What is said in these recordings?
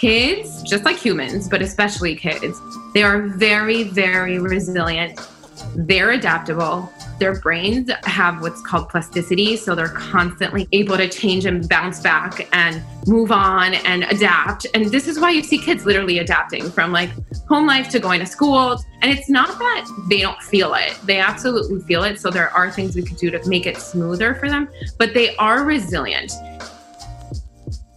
kids, just like humans, but especially kids, they are very, very resilient. They're adaptable. Their brains have what's called plasticity. So they're constantly able to change and bounce back and move on and adapt. And this is why you see kids literally adapting from like home life to going to school. And it's not that they don't feel it, they absolutely feel it. So there are things we could do to make it smoother for them, but they are resilient.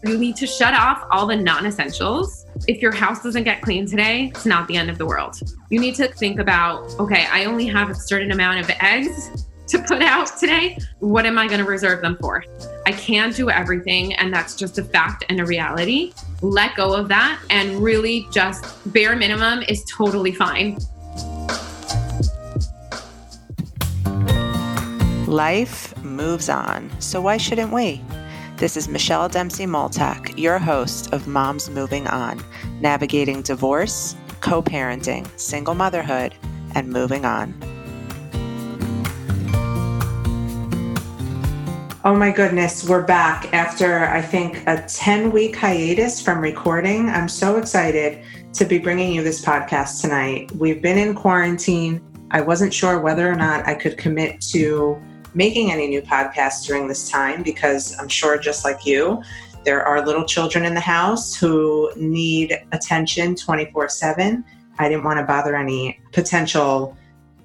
You need to shut off all the non essentials. If your house doesn't get clean today, it's not the end of the world. You need to think about okay, I only have a certain amount of eggs to put out today. What am I going to reserve them for? I can't do everything, and that's just a fact and a reality. Let go of that and really just bare minimum is totally fine. Life moves on, so why shouldn't we? This is Michelle Dempsey Multack, your host of Moms Moving On, navigating divorce, co parenting, single motherhood, and moving on. Oh my goodness, we're back after I think a 10 week hiatus from recording. I'm so excited to be bringing you this podcast tonight. We've been in quarantine. I wasn't sure whether or not I could commit to making any new podcasts during this time because I'm sure, just like you, there are little children in the house who need attention 24 7. I didn't want to bother any potential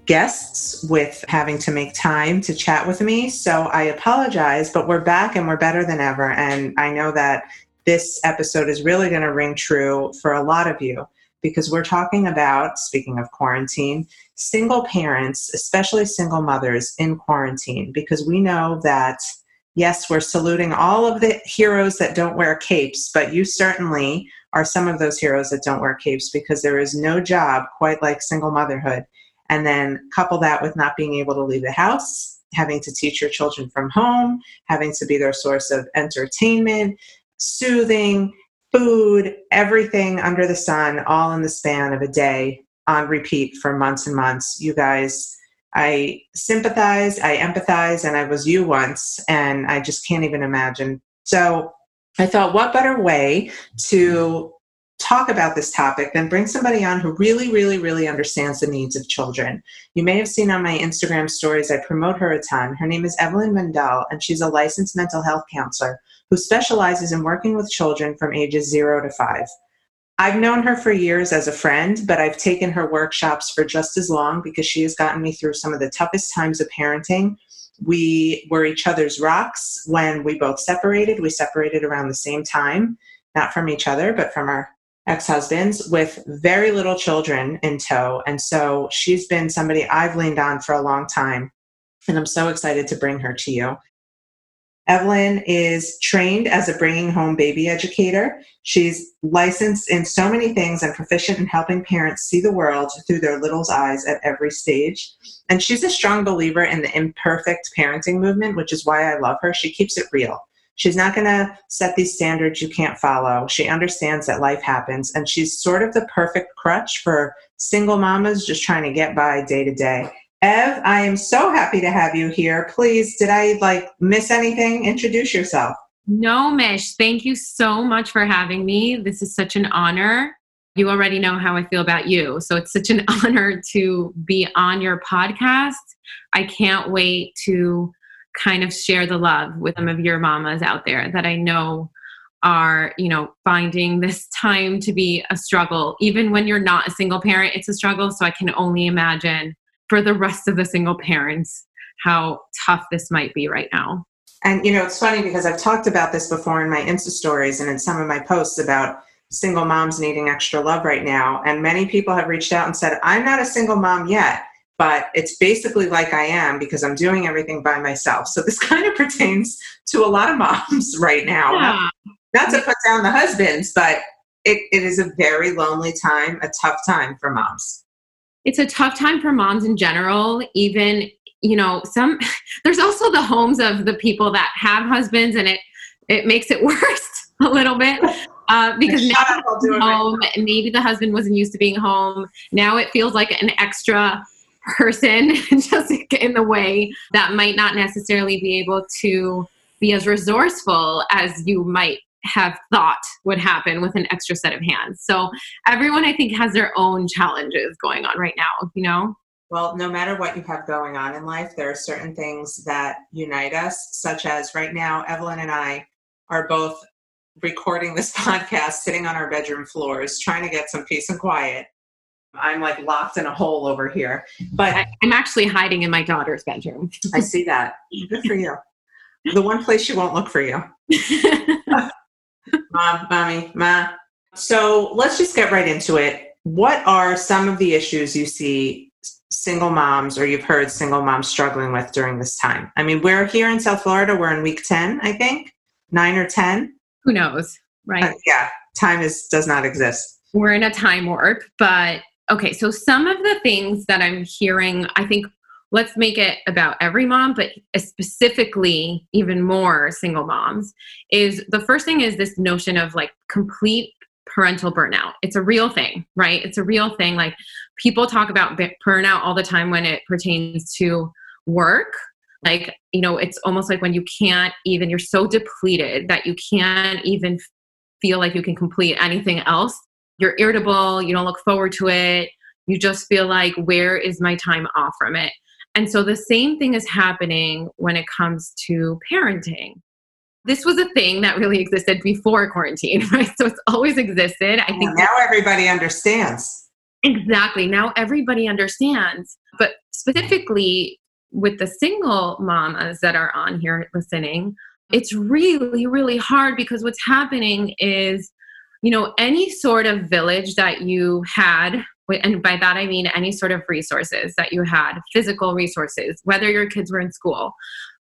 guests with having to make time to chat with me. So I apologize, but we're back and we're better than ever. And I know that this episode is really going to ring true for a lot of you because we're talking about, speaking of quarantine, single parents, especially single mothers in quarantine, because we know that, yes, we're saluting all of the heroes that don't wear capes, but you certainly are some of those heroes that don't wear capes because there is no job quite like single motherhood. And then couple that with not being able to leave the house, having to teach your children from home, having to be their source of entertainment, soothing, food, everything under the sun, all in the span of a day on repeat for months and months. You guys, I sympathize, I empathize, and I was you once, and I just can't even imagine. So I thought, what better way to talk about this topic than bring somebody on who really, really, really understands the needs of children. You may have seen on my Instagram stories, I promote her a ton. Her name is Evelyn Mendel, and she's a licensed mental health counselor who specializes in working with children from ages zero to five. I've known her for years as a friend, but I've taken her workshops for just as long because she has gotten me through some of the toughest times of parenting. We were each other's rocks when we both separated. We separated around the same time, not from each other, but from our ex husbands with very little children in tow. And so she's been somebody I've leaned on for a long time. And I'm so excited to bring her to you. Evelyn is trained as a bringing home baby educator. She's licensed in so many things and proficient in helping parents see the world through their little's eyes at every stage. And she's a strong believer in the imperfect parenting movement, which is why I love her. She keeps it real. She's not going to set these standards you can't follow. She understands that life happens, and she's sort of the perfect crutch for single mamas just trying to get by day to day. Ev, I am so happy to have you here. Please, did I like miss anything? Introduce yourself. No, Mish. Thank you so much for having me. This is such an honor. You already know how I feel about you. So it's such an honor to be on your podcast. I can't wait to kind of share the love with some of your mamas out there that I know are, you know, finding this time to be a struggle. Even when you're not a single parent, it's a struggle. So I can only imagine for the rest of the single parents how tough this might be right now. And you know, it's funny because I've talked about this before in my Insta stories and in some of my posts about single moms needing extra love right now. And many people have reached out and said, I'm not a single mom yet, but it's basically like I am because I'm doing everything by myself. So this kind of pertains to a lot of moms right now. Yeah. Not to put down the husbands, but it, it is a very lonely time, a tough time for moms it's a tough time for moms in general even you know some there's also the homes of the people that have husbands and it it makes it worse a little bit uh, because now home maybe the husband wasn't used to being home. Now it feels like an extra person just in the way that might not necessarily be able to be as resourceful as you might have thought would happen with an extra set of hands. So everyone I think has their own challenges going on right now, you know? Well, no matter what you have going on in life, there are certain things that unite us, such as right now, Evelyn and I are both recording this podcast sitting on our bedroom floors, trying to get some peace and quiet. I'm like locked in a hole over here. But I, am actually hiding in my daughter's bedroom. I see that. Good for you. The one place she won't look for you. Mom, mommy, ma. So let's just get right into it. What are some of the issues you see single moms or you've heard single moms struggling with during this time? I mean, we're here in South Florida, we're in week 10, I think, nine or 10. Who knows, right? Uh, yeah, time is does not exist. We're in a time warp, but okay, so some of the things that I'm hearing, I think let's make it about every mom, but specifically even more single moms, is the first thing is this notion of like complete parental burnout. It's a real thing, right? It's a real thing. Like people talk about burnout all the time when it pertains to work. Like, you know, it's almost like when you can't even, you're so depleted that you can't even feel like you can complete anything else. You're irritable, you don't look forward to it. You just feel like, where is my time off from it? And so the same thing is happening when it comes to parenting. This was a thing that really existed before quarantine, right? So it's always existed. I think now everybody understands. Exactly. Now everybody understands. But specifically with the single mamas that are on here listening, it's really, really hard because what's happening is, you know, any sort of village that you had and by that I mean any sort of resources that you had, physical resources, whether your kids were in school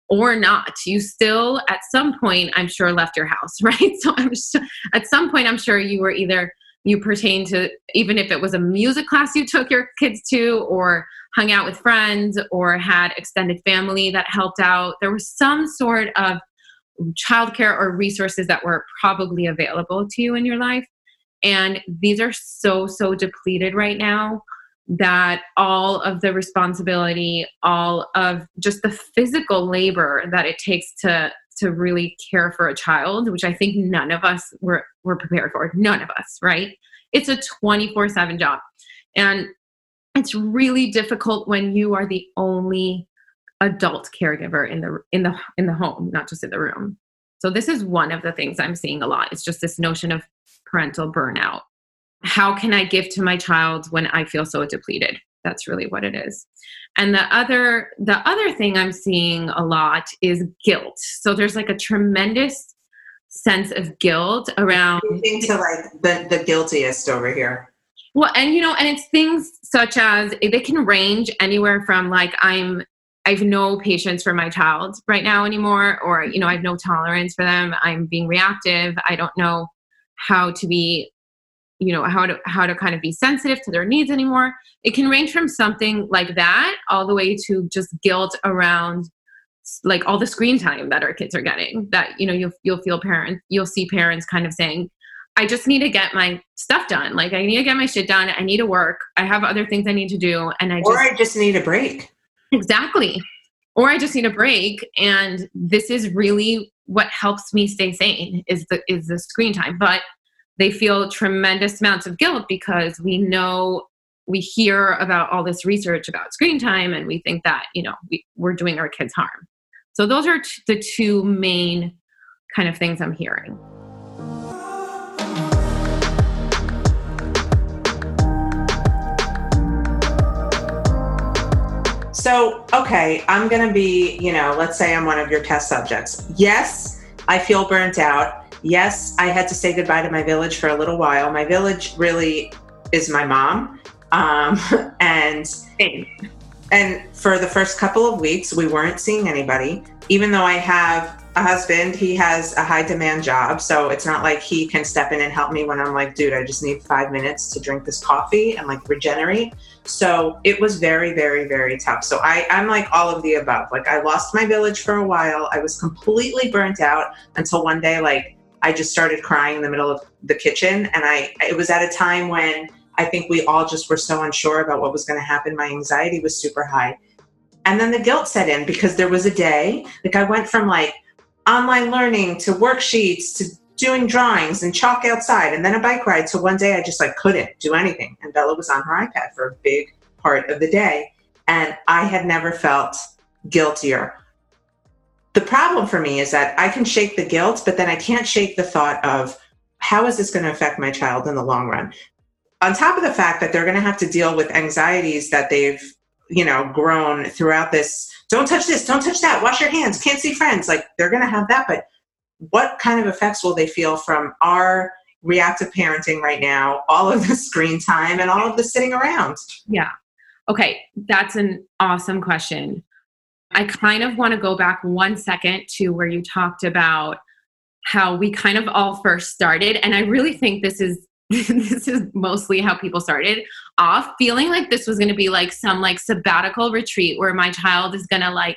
or not, you still at some point, I'm sure, left your house, right? So I'm at some point, I'm sure you were either you pertain to even if it was a music class you took your kids to or hung out with friends or had extended family that helped out there was some sort of childcare or resources that were probably available to you in your life and these are so, so depleted right now that all of the responsibility, all of just the physical labor that it takes to to really care for a child, which I think none of us were, were prepared for. None of us, right? It's a 24 7 job. And it's really difficult when you are the only adult caregiver in the in the in the home, not just in the room. So this is one of the things I'm seeing a lot. It's just this notion of parental burnout. How can I give to my child when I feel so depleted? That's really what it is. And the other the other thing I'm seeing a lot is guilt. So there's like a tremendous sense of guilt around to like the, the guiltiest over here. Well, and you know, and it's things such as eh, they can range anywhere from like I'm I have no patience for my child right now anymore, or you know, I have no tolerance for them. I'm being reactive. I don't know how to be you know how to how to kind of be sensitive to their needs anymore. It can range from something like that all the way to just guilt around like all the screen time that our kids are getting that you know you'll you'll feel parents you'll see parents kind of saying i just need to get my stuff done. Like i need to get my shit done. I need to work. I have other things i need to do. And i or just, i just need a break. Exactly. Or i just need a break and this is really what helps me stay sane is the is the screen time. But they feel tremendous amounts of guilt because we know we hear about all this research about screen time and we think that you know we, we're doing our kids harm so those are t- the two main kind of things i'm hearing So, okay, I'm to be, you know, let's say I'm one of your test subjects. Yes, I feel burnt out. Yes, I had to say goodbye to my village for a little while. My village really is my mom. Um, and and for the first couple of weeks, we weren't seeing anybody. Even though I have a husband, he has a high demand job. So it's not like he can step in and help me when I'm like, dude, I just need five minutes to drink this coffee and like regenerate. So it was very, very, very tough. So I, I'm like all of the above. Like I lost my village for a while. I was completely burnt out until one day, like I just started crying in the middle of the kitchen. And I, it was at a time when I think we all just were so unsure about what was going to happen. My anxiety was super high. And then the guilt set in because there was a day, like I went from like online learning to worksheets to doing drawings and chalk outside and then a bike ride. So one day I just like couldn't do anything. And Bella was on her iPad for a big part of the day. And I had never felt guiltier. The problem for me is that I can shake the guilt, but then I can't shake the thought of how is this going to affect my child in the long run? On top of the fact that they're going to have to deal with anxieties that they've, you know, grown throughout this don't touch this, don't touch that, wash your hands, can't see friends. Like they're going to have that, but what kind of effects will they feel from our reactive parenting right now, all of the screen time and all of the sitting around? Yeah. Okay, that's an awesome question. I kind of want to go back one second to where you talked about how we kind of all first started and I really think this is this is mostly how people started off feeling like this was going to be like some like sabbatical retreat where my child is going to like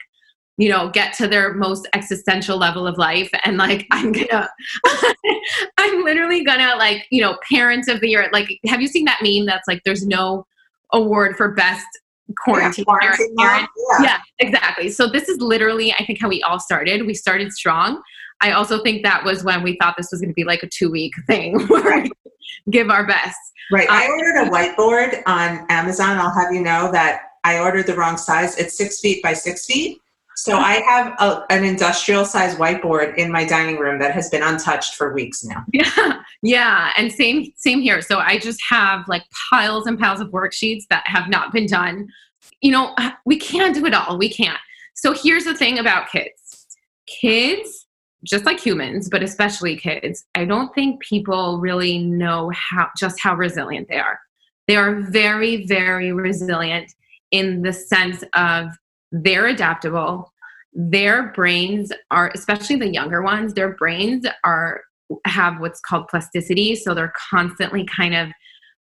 you know get to their most existential level of life and like i'm gonna i'm literally gonna like you know parents of the year like have you seen that meme that's like there's no award for best quarantine, yeah, quarantine yeah. yeah exactly so this is literally i think how we all started we started strong i also think that was when we thought this was going to be like a two week thing where give our best. Right. Um, I ordered a whiteboard on Amazon. I'll have you know that I ordered the wrong size. It's six feet by six feet. So I have a, an industrial size whiteboard in my dining room that has been untouched for weeks now. Yeah, yeah, and same same here. So I just have like piles and piles of worksheets that have not been done. You know, uh, we can't do it all. We can't. So here's the thing about kids. Kids just like humans, but especially kids, I don't think people really know how just how resilient they are. They are very, very resilient in the sense of they're adaptable. Their brains are, especially the younger ones, their brains are have what's called plasticity. So they're constantly kind of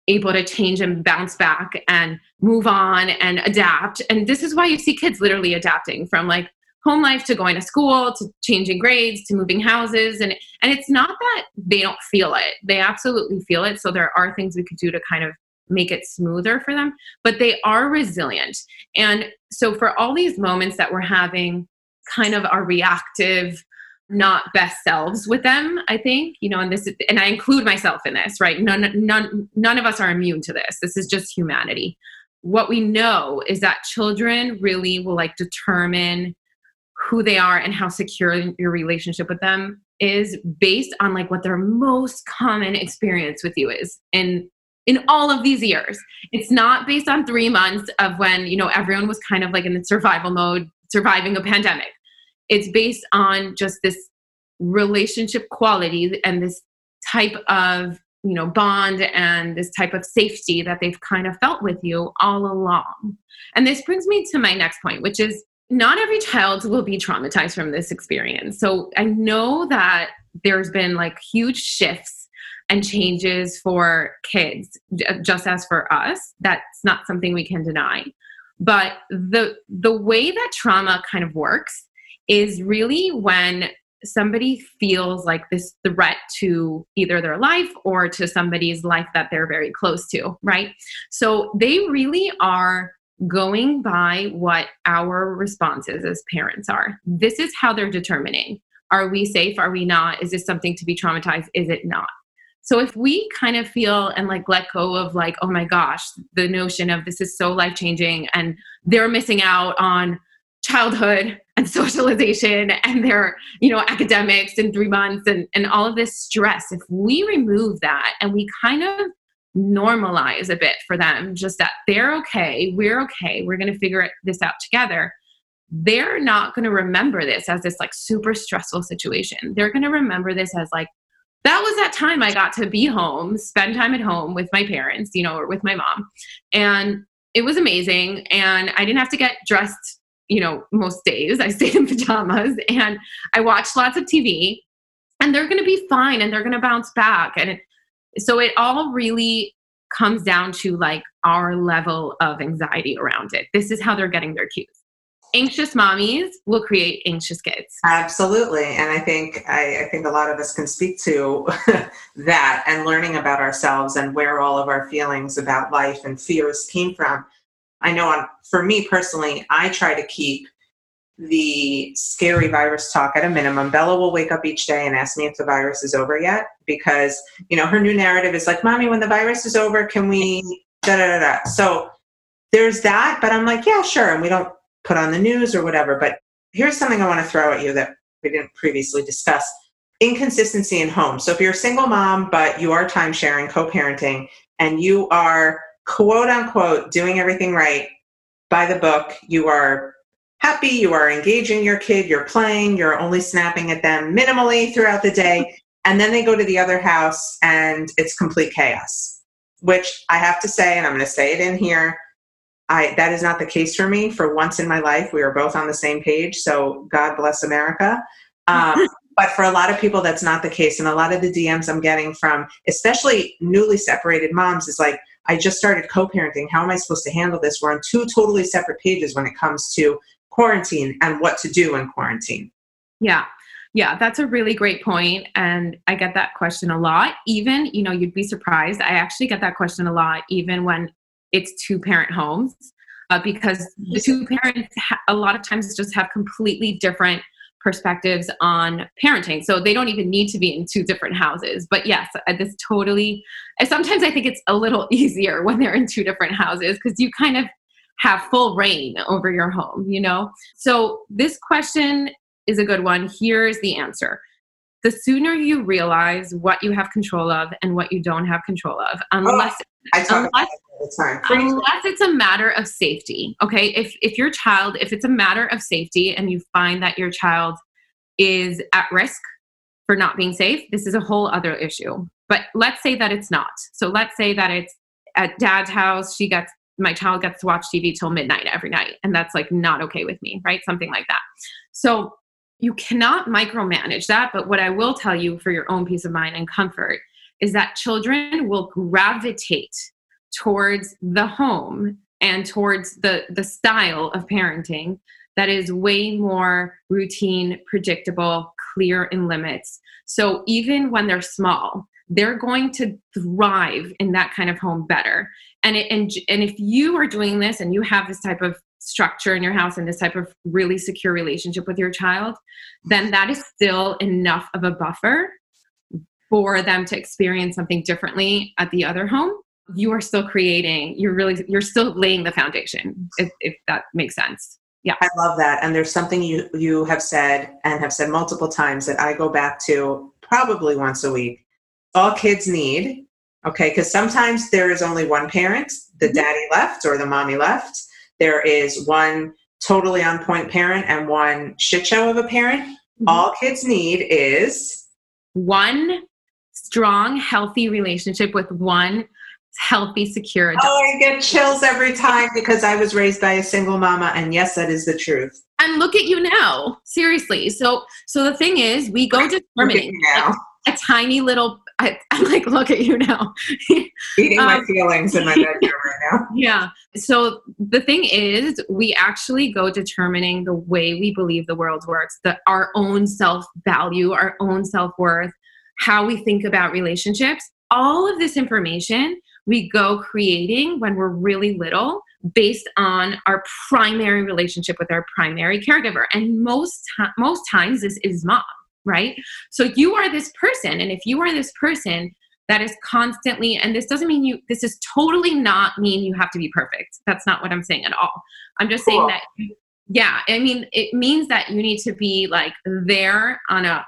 able to change and bounce back and move on and adapt. And this is why you see kids literally adapting from like home life to going to school to changing grades to moving houses and and it's not that they don't feel it they absolutely feel it so there are things we could do to kind of make it smoother for them but they are resilient. And so for all these moments that we're having kind of our reactive not best selves with them i think you know and this is, and i include myself in this right? None none none of us are immune to this. This is just humanity. What we know is that children really will like determine who they are and how secure your relationship with them is based on like what their most common experience with you is. In in all of these years. It's not based on three months of when you know everyone was kind of like in the survival mode surviving a pandemic. It's based on just this relationship quality and this type of you know bond and this type of safety that they've kind of felt with you all along. And this brings me to my next point which is not every child will be traumatized from this experience. So I know that there's been like huge shifts and changes for kids just as for us. That's not something we can deny. But the the way that trauma kind of works is really when somebody feels like this threat to either their life or to somebody's life that they're very close to, right? So they really are going by what our responses as parents are. This is how they're determining are we safe? Are we not? Is this something to be traumatized? Is it not? So if we kind of feel and like let go of like, oh my gosh, the notion of this is so life changing and they're missing out on childhood and socialization and their you know academics in three months and, and all of this stress if we remove that and we kind of normalize a bit for them just that they're okay we're okay we're to figure this out together they're not going to remember this as this like super stressful situation. They're going to remember this as like that was that time i got to be home spend time at home with my parents you know or with my mom and it was amazing and i didn't have to get dressed you know most days i stayed in pajamas and i watched lots of tv and they're going to be fine and they're going to bounce back and so it all really comes down to like our level of anxiety around it. This is how they're getting their cues. Anxious mommies will create anxious kids. Absolutely, and I think I, I think a lot of us can speak to that and learning about ourselves and where all of our feelings about life and fears came from. I know, on, for me personally, I try to keep the scary virus talk at a minimum. Bella will wake up each day and ask me if the virus is over yet because, you know, her new narrative is like, Mommy, when the virus is over, can we da da da da. So there's that, but I'm like, yeah, sure. And we don't put on the news or whatever. But here's something I want to throw at you that we didn't previously discuss inconsistency in home. So if you're a single mom, but you are time sharing, co parenting, and you are quote unquote doing everything right by the book, you are happy, you are engaging your kid, you're playing, you're only snapping at them minimally throughout the day. And then they go to the other house and it's complete chaos, which I have to say, and I'm going to say it in here. I, that is not the case for me. For once in my life, we are both on the same page. So God bless America. Um, but for a lot of people, that's not the case. And a lot of the DMs I'm getting from, especially newly separated moms, is like, I just started co parenting. How am I supposed to handle this? We're on two totally separate pages when it comes to quarantine and what to do in quarantine. Yeah. Yeah, that's a really great point and I get that question a lot. Even, you know, you'd be surprised. I actually get that question a lot even when it's two parent homes uh, because the two parents ha- a lot of times just have completely different perspectives on parenting. So they don't even need to be in two different houses. But yes, uh, this totally, sometimes I think it's a little easier when they're in two different houses because you kind of have full reign over your home, you know? So this question is a good one. Here's the answer. The sooner you realize what you have control of and what you don't have control of, unless oh, unless, unless it's a matter of safety. Okay, if if your child, if it's a matter of safety and you find that your child is at risk for not being safe, this is a whole other issue. But let's say that it's not. So let's say that it's at dad's house, she gets my child gets to watch TV till midnight every night. And that's like not okay with me, right? Something like that. So you cannot micromanage that. But what I will tell you for your own peace of mind and comfort is that children will gravitate towards the home and towards the, the style of parenting that is way more routine, predictable, clear in limits. So even when they're small, they're going to thrive in that kind of home better and it, and and if you are doing this and you have this type of structure in your house and this type of really secure relationship with your child then that is still enough of a buffer for them to experience something differently at the other home you are still creating you're really you're still laying the foundation if, if that makes sense yeah i love that and there's something you you have said and have said multiple times that i go back to probably once a week all kids need Okay, because sometimes there is only one parent, the mm-hmm. daddy left or the mommy left. There is one totally on point parent and one shit show of a parent. Mm-hmm. All kids need is one strong, healthy relationship with one healthy, secure adult. Oh, I get chills every time because I was raised by a single mama, and yes, that is the truth. And look at you now, seriously. So, so the thing is, we go determining a, a tiny little I, am like, look at you now. Eating um, my feelings in my bedroom right now. Yeah. So the thing is, we actually go determining the way we believe the world works, the, our own self value, our own self worth, how we think about relationships. All of this information we go creating when we're really little based on our primary relationship with our primary caregiver. And most, most times this is mom right? So you are this person. And if you are this person that is constantly, and this doesn't mean you, this is totally not mean you have to be perfect. That's not what I'm saying at all. I'm just cool. saying that, yeah, I mean, it means that you need to be like there on a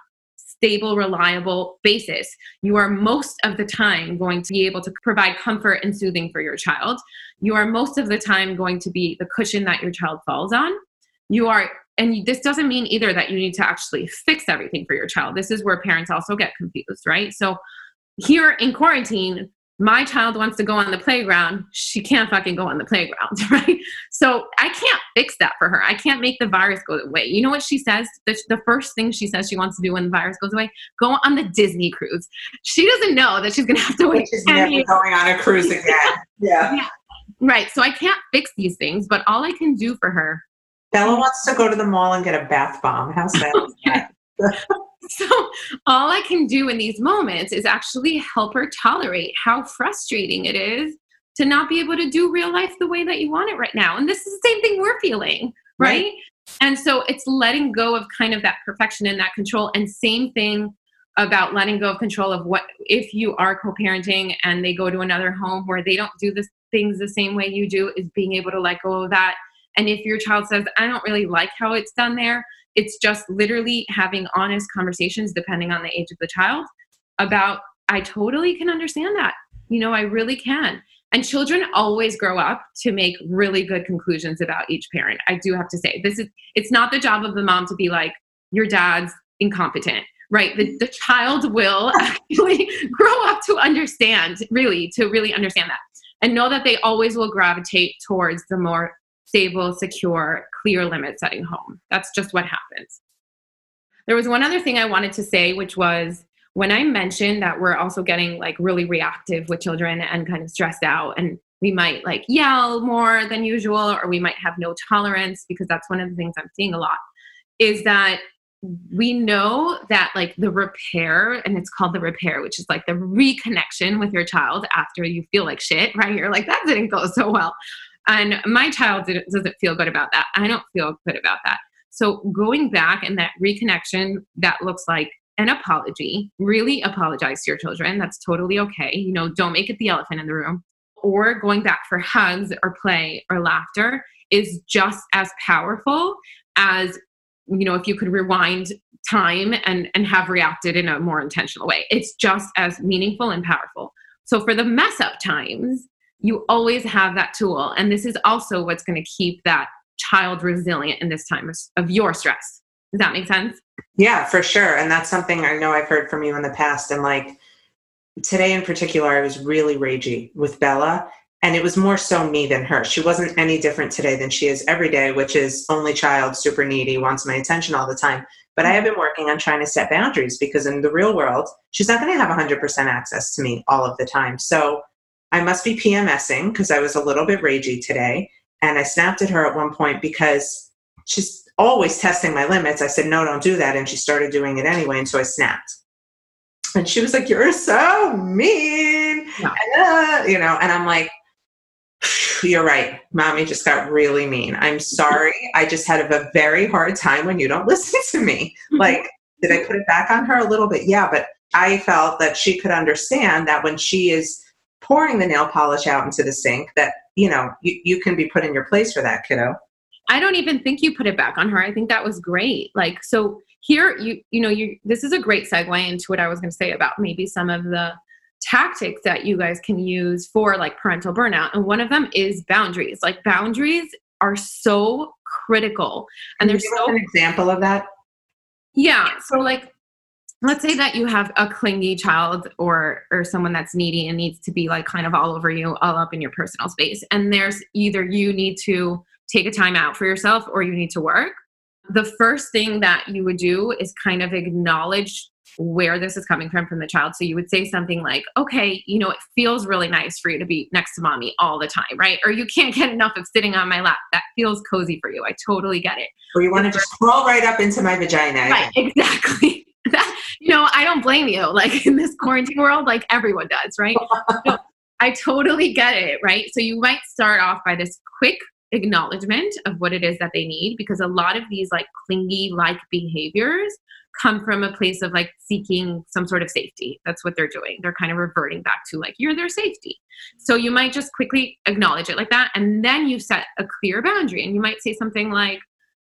stable, reliable basis. You are most of the time going to be able to provide comfort and soothing for your child. You are most of the time going to be the cushion that your child falls on. You are and this doesn't mean either that you need to actually fix everything for your child. This is where parents also get confused, right? So here in quarantine, my child wants to go on the playground. She can't fucking go on the playground, right? So I can't fix that for her. I can't make the virus go away. You know what she says? The, the first thing she says she wants to do when the virus goes away? Go on the Disney cruise. She doesn't know that she's going to have to wait. She's never going on a cruise again. yeah. yeah. Right. So I can't fix these things, but all I can do for her Bella wants to go to the mall and get a bath bomb. How's that? so all I can do in these moments is actually help her tolerate how frustrating it is to not be able to do real life the way that you want it right now. And this is the same thing we're feeling, right? right. And so it's letting go of kind of that perfection and that control. And same thing about letting go of control of what if you are co-parenting and they go to another home where they don't do the things the same way you do is being able to let go of that and if your child says i don't really like how it's done there it's just literally having honest conversations depending on the age of the child about i totally can understand that. You know i really can. And children always grow up to make really good conclusions about each parent i do have to say. This is it's not the job of the mom to be like your dad's incompetent right? The, the child will actually grow up to understand really to really understand that and know that they always will gravitate towards the more stable secure clear limit setting home. That's just what happens. There was one other thing i wanted to say which was when i mentioned that we're also getting like really reactive with children and kind of stressed out and we might like yell more than usual or we might have no tolerance because that's one of the things i'm seeing a lot is that we know that like the repair and it's called the repair which is like the reconnection with your child after you feel like shit right? You're like that didn't go so well and my child doesn't feel good about that. I don't feel good about that. So going back and that reconnection that looks like an apology really apologize to your children. That's totally okay. You know don't make it the elephant in the room. Or going back for hugs or play or laughter is just as powerful as you know if you could rewind time and and have reacted in a more intentional way. It's just as meaningful and powerful. So for the mess up times you always have that tool and this is also what's going to keep that child resilient in this time of, your stress does that make sense yeah for sure and that's something i know i've heard from you in the past and like today in particular i was really ragey with bella and it was more so me than her. She wasn't any different today than she is every day, which is only child, super needy, wants my attention all the time. But I have been working on trying to set boundaries because in the real world, she's not going to have 100% access to me all of the time. So I must be PMSing because I was a little bit ragey today. And I snapped at her at one point because she's always testing my limits. I said, no, don't do that. And she started doing it anyway. And so I snapped. And she was like, you're so mean. Yeah. And, uh, you know, and I'm like, you're right. Mommy just got really mean. I'm sorry. I just had a very hard time when you don't listen to me. Mm-hmm. Like, did I put it back on her a little bit? Yeah, but I felt that she could understand that when she is pouring the nail polish out into the sink, that, you know, you, you can be put in your place for that, kiddo. I don't even think you put it back on her. I think that was great. Like, so here, you, you know, you, this is a great segue into what I was going to say about maybe some of the tactics that you guys can use for like parental burnout and one of them is boundaries like boundaries are so critical and there's so an example of that yeah so like let's say that you have a clingy child or or someone that's needy and needs to be like kind of all over you all up in your personal space and there's either you need to take a time out for yourself or you need to work the first thing that you would do is kind of acknowledge where this is coming from from the child. So you would say something like, okay, you know, it feels really nice for you to be next to mommy all the time, right? Or you can't get enough of sitting on my lap. That feels cozy for you. I totally get it. Or you want to just crawl right up into my vagina. Right, exactly. That, you know, I don't blame you. Like in this quarantine world, like everyone does, right? so I totally get it, right? So you might start off by this quick acknowledgement of what it is that they need because a lot of these like clingy like behaviors come from a place of like seeking some sort of safety. That's what they're doing. They're kind of reverting back to like, you're their safety. So you might just quickly acknowledge it like that. And then you set a clear boundary. And you might say something like,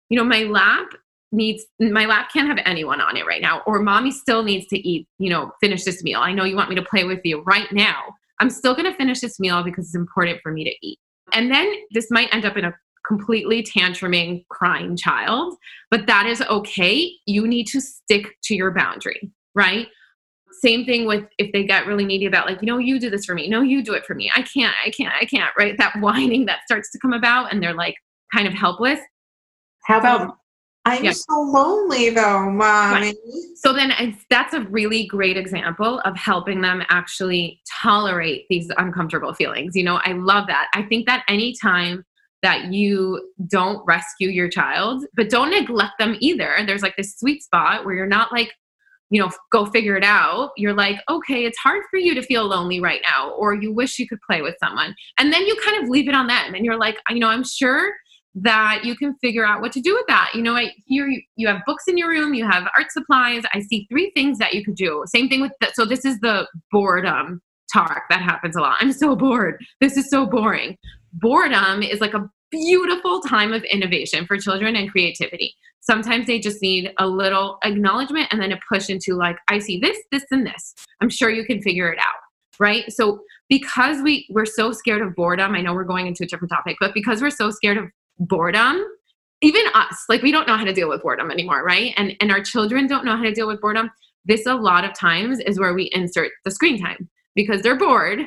you know, my lap needs, my lap can't have anyone on it right now. Or mommy still needs to eat, you know, finish this meal. I know you want me to play with you right now. I'm still going to finish this meal because it's important for me to eat. And then this might end up in a completely tantruming, crying child, but that is okay. You need to stick to your boundary, right? Same thing with if they get really needy about, like, you know, you do this for me. No, you do it for me. I can't, I can't, I can't, right? That whining that starts to come about and they're like kind of helpless. How about um, I'm yeah. so lonely though, mommy. Right. So then that's a really great example of helping them actually tolerate these uncomfortable feelings. You know, I love that. I think that anytime that you don't rescue your child, but don't neglect them either. There's like this sweet spot where you're not like, you know, go figure it out. You're like, okay, it's hard for you to feel lonely right now, or you wish you could play with someone. And then you kind of leave it on them and you're like, you know, I'm sure that you can figure out what to do with that. You know, I here you, you have books in your room, you have art supplies. I see three things that you could do. Same thing with the, so this is the boredom talk that happens a lot. I'm so bored. This is so boring. Boredom is like a beautiful time of innovation for children and creativity. Sometimes they just need a little acknowledgement and then a push into like, I see this, this, and this. I'm sure you can figure it out. Right. So because we we're so scared of boredom, I know we're going into a different topic, but because we're so scared of boredom, even us, like we don't know how to deal with boredom anymore, right? And and our children don't know how to deal with boredom. This a lot of times is where we insert the screen time because they're bored.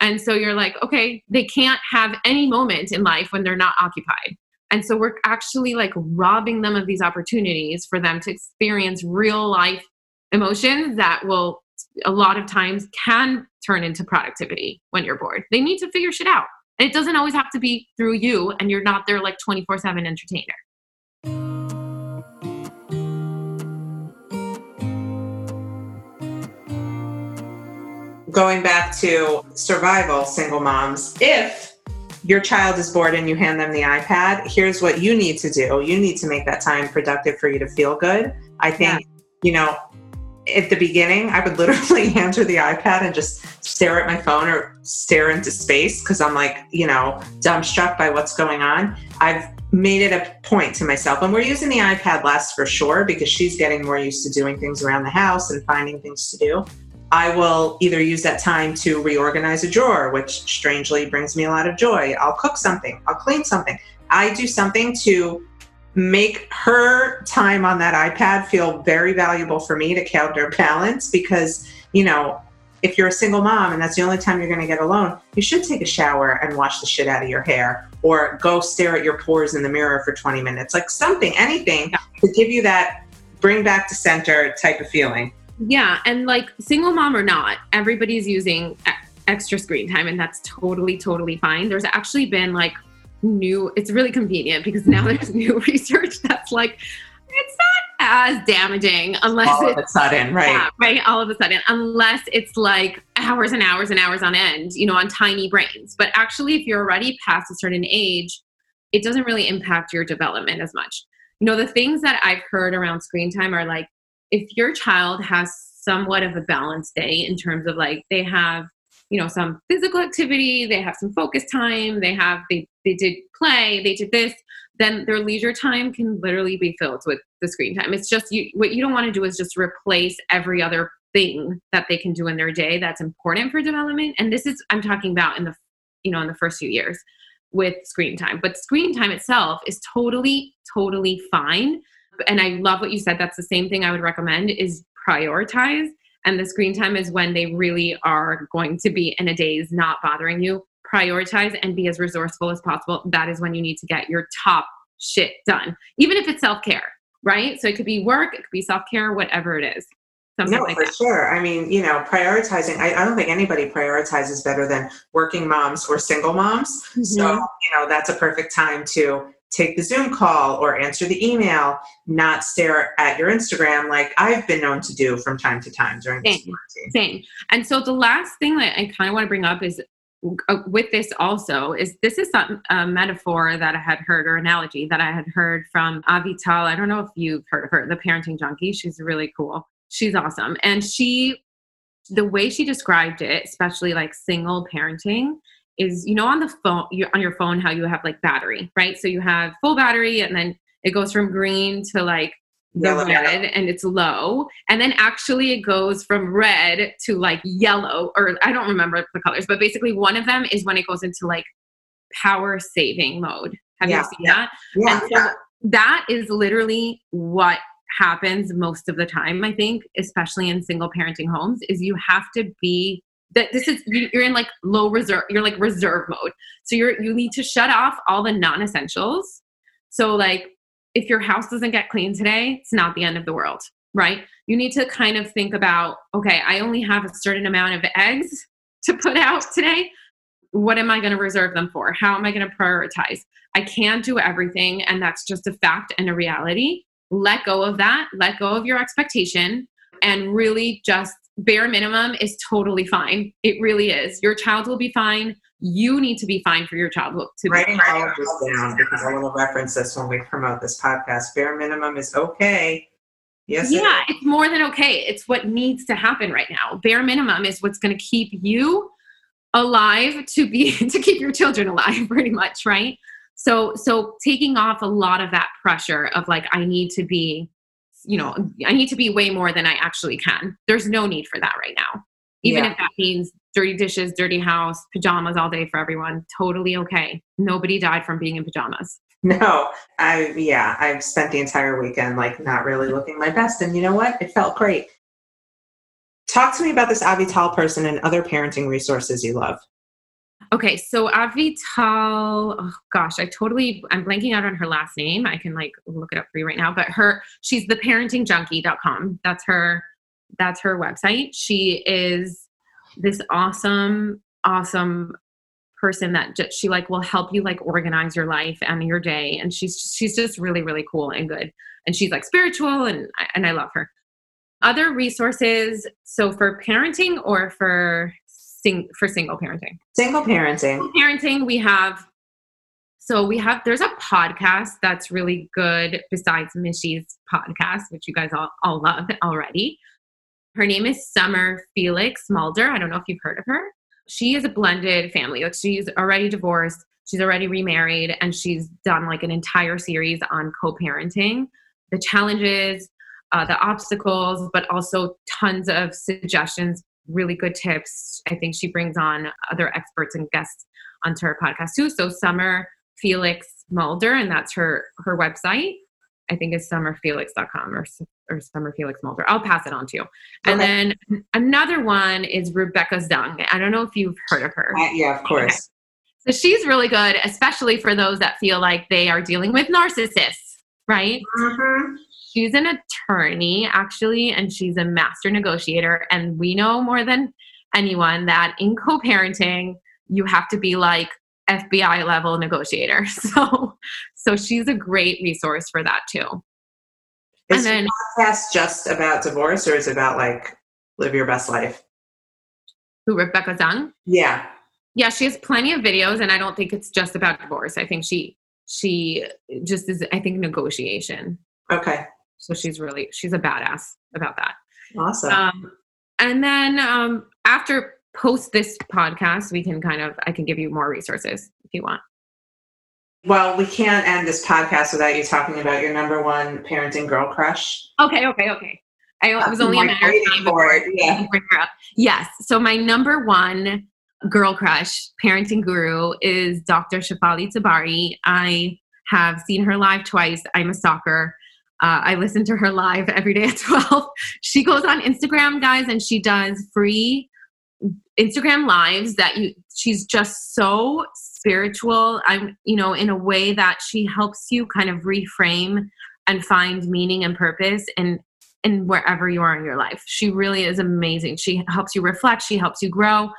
And so you're like, okay, they can't have any moment in life when they're not occupied. And so we're actually like robbing them of these opportunities for them to experience real life emotions that will a lot of times can turn into productivity when you're bored. They need to figure shit out. And it doesn't always have to be through you and you're not their like 24 7 entertainer. Going back to survival, single moms, if your child is bored and you hand them the iPad, here's what you need to do. You need to make that time productive for you to feel good. I think, yeah. you know, at the beginning, I would literally hand her the iPad and just stare at my phone or stare into space because I'm like, you know, dumbstruck by what's going on. I've made it a point to myself, and we're using the iPad less for sure because she's getting more used to doing things around the house and finding things to do. I will either use that time to reorganize a drawer, which strangely brings me a lot of joy. I'll cook something, I'll clean something. I do something to make her time on that iPad feel very valuable for me to counterbalance because, you know, if you're a single mom and that's the only time you're going to get alone, you should take a shower and wash the shit out of your hair or go stare at your pores in the mirror for 20 minutes. Like something, anything to give you that bring back to center type of feeling. Yeah. And like single mom or not, everybody's using extra screen time and that's totally, totally fine. There's actually been like new it's really convenient because now mm-hmm. there's new research that's like it's not as damaging unless all of a sudden right. Yeah, right all of a sudden unless it's like hours and hours and hours on end you know on tiny brains. But actually if you're already past a certain age it doesn't really impact your development as much. You know the things that i've heard around screen time are like if your child has somewhat of a balanced day in terms of like they have you know some physical activity they have some focus time they have they they did play they did this then their leisure time can literally be filled with the screen time. It's just you what you don't want to do is just replace every other thing that they can do in their day that's important for development and this is i'm talking about in the you know in the first few years with screen time. But screen time itself is totally totally fine and i love what you said that's the same thing i would recommend is prioritize and the screen time is when they really are going to be in a daze not bothering you prioritize and be as resourceful as possible that is when you need to get your top shit done even if it's self-care right so it could be work it could be self-care whatever it is Something no, like for that. sure. I mean, you know, prioritizing, I, I, don't think anybody prioritizes better than working moms or single moms. Mm-hmm. So, you know, that's a perfect time to take the Zoom call or answer the email, not stare at your Instagram like I've been known to do from time to time during same, this Same. And so the last thing that I kind of want to bring up is uh, with this also is this is some, a metaphor that I had heard or analogy that I had heard from Avital. I don't know if you've heard of her, the parenting junkie. She's really cool. She's awesome. And she, the way she described it, especially like single parenting, is you know on the phone you on your phone how you have like battery right so you have full battery and then it goes from green to like the yellow. red and it's low and then actually it goes from red to like yellow or i don't remember the colors but basically one of them is when it goes into like power saving mode have yeah, you seen yeah. that yeah, and so yeah. that is literally what happens most of the time i think especially in single parenting homes is you have to be that this is you're in like low reserve you're like reserve mode. So you're you need to shut off all the non-essentials. So like if your house doesn't get clean today it's not the end of the world right? You need to kind of think about okay i only have a certain amount of eggs to put out today. What am i going to reserve them for? How am i going to prioritize? I can't do everything and that's just a fact and a reality. Let go of that. Let go of your expectation and really just bare minimum is totally fine. It really is. Your child will be fine. You need to be fine for your child to writing be all of this down because I want to reference this when we promote this podcast. Bare minimum is okay. Yes. Yeah, it it's more than okay. It's what needs to happen right now. Bare minimum is what's going to keep you alive to be to keep your children alive pretty much, right? So so taking off a lot of that pressure of like I need to be you know, I need to be way more than I actually can. There's no need for that right now. Even yeah. if that means dirty dishes, dirty house, pajamas all day for everyone, totally okay. Nobody died from being in pajamas. No, I, yeah, I've spent the entire weekend like not really looking my best. And you know what? It felt great. Talk to me about this Avital person and other parenting resources you love. Okay, so Avital, oh gosh, I totally, I'm blanking out on her last name. I can like look it up for you right now, but her, she's the parentingjunkie.com. That's her, that's her website. She is this awesome, awesome person that just, she like will help you like organize your life and your day. And she's, she's just really, really cool and good. And she's like spiritual and, and I love her. Other resources. So for parenting or for sing for single parenting. Single parenting. Single parenting, we have so we have there's a podcast that's really good besides Mishy's podcast, which you guys all, all love already. Her name is Summer Felix Mulder. I don't know if you've heard of her. She is a blended family. Like she's already divorced, she's already remarried, and she's done like an entire series on co-parenting, the challenges, uh, the obstacles, but also tons of suggestions really good tips. I think she brings on other experts and guests onto her podcast too. So Summer Felix Mulder, and that's her her website. I think it's summerfelix.com or or Summer Felix Mulder. I'll pass it on to you. And then another one is Rebecca Zung. I don't know if you've heard of her. Uh, yeah, of course. Okay. So she's really good, especially for those that feel like they are dealing with narcissists, right? Mm-hmm she's an attorney actually and she's a master negotiator and we know more than anyone that in co-parenting you have to be like FBI level negotiator. So so she's a great resource for that too. Is and then podcast just about divorce or is it about like live your best life? Who Rebecca Zung? Yeah. Yeah, she has plenty of videos and I don't think it's just about divorce. I think she she just is I think negotiation. Okay. So she's really she's a badass about that. Awesome. Um, and then um, after post this podcast, we can kind of I can give you more resources if you want. Well, we can't end this podcast without you talking about your number one parenting girl crush. Okay, okay, okay. I, it was only a matter of time before it. Yeah. Yes. So my number one girl crush parenting guru is Dr. Shefali Tsabary. I have seen her live twice. I'm a stalker. Uh, I listen to her live every day at 12. She goes on Instagram, guys, and she does free Instagram lives that you she's just so spiritual. I'm, you know, in a way that she helps you kind of reframe and find meaning and purpose and in wherever you are in your life. She really is amazing. She helps you reflect, she helps you grow,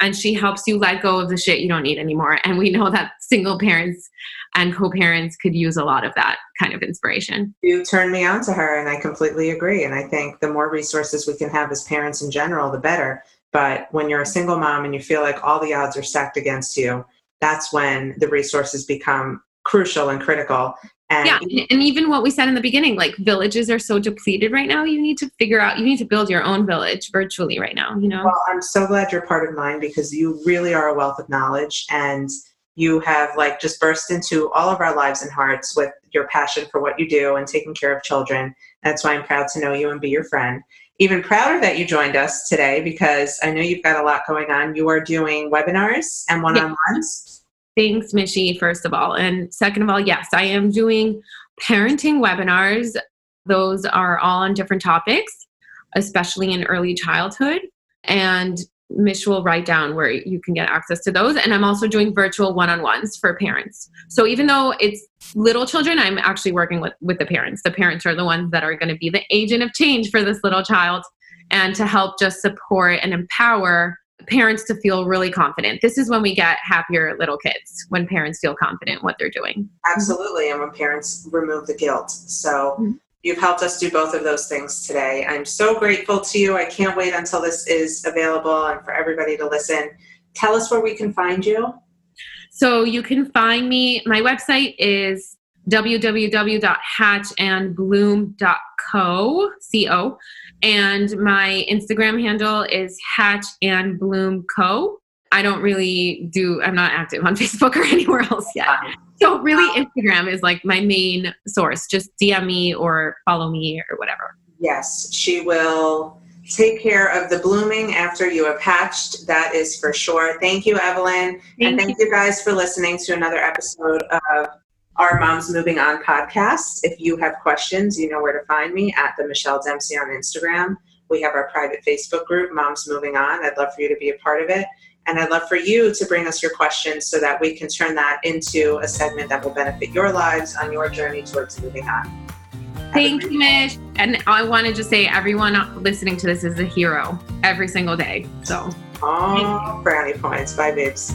and she helps you let go of the shit you don't need anymore. And we know that single parents and co-parents could use a lot of that kind of inspiration. You turned me on to her and I completely agree. And I think the more resources we can have as parents in general, the better. But when you're a single mom and you feel like all the odds are stacked against you, that's when the resources become crucial and critical and yeah, and even what we said in the beginning, like villages are so depleted right now. You need to figure out, you need to build your own village virtually right now, you know? Well, I'm so glad you're part of mine because you really are a wealth of knowledge and you have like just burst into all of our lives and hearts with your passion for what you do and taking care of children. That's why I'm proud to know you and be your friend. Even prouder that you joined us today because I know you've got a lot going on. You are doing webinars and one on ones. Yeah Thanks, Mishy, first of all. And second of all, yes, I am doing parenting webinars. Those are all on different topics, especially in early childhood. And Mish will write down where you can get access to those. And I'm also doing virtual one on ones for parents. So even though it's little children, I'm actually working with, with the parents. The parents are the ones that are going to be the agent of change for this little child and to help just support and empower parents to feel really confident. This is when we get happier little kids, when parents feel confident what they're doing. Absolutely. And when parents remove the guilt. So, mm-hmm. You've helped us do both of those things today. I'm so grateful to you. I can't wait until this is available and for everybody to listen. Tell us where we can find you. So you can find me, my website is www.hatchandbloom.co, C-O, and my Instagram handle is Hatch and Bloom Co. I don't really do, I'm not active on Facebook or anywhere else yet. So really Instagram is like my main source. Just DM me or follow me or whatever. Yes, she will take care of the blooming after you have hatched. That is for sure. Thank you, Evelyn. Thank and thank you. you guys for listening to another episode of our Moms Moving On podcast. If you have questions, you know where to find me at the Michelle Dempsey on Instagram. We have our private Facebook group, Moms Moving On. I'd love for you to be a part of it. And I'd love for you to bring us your questions so that we can turn that into a segment that will benefit your lives on your journey towards moving on. Thank you, Mish. And I want to just say, everyone listening to this is a hero every single day. So, oh, brownie points. Bye, babes.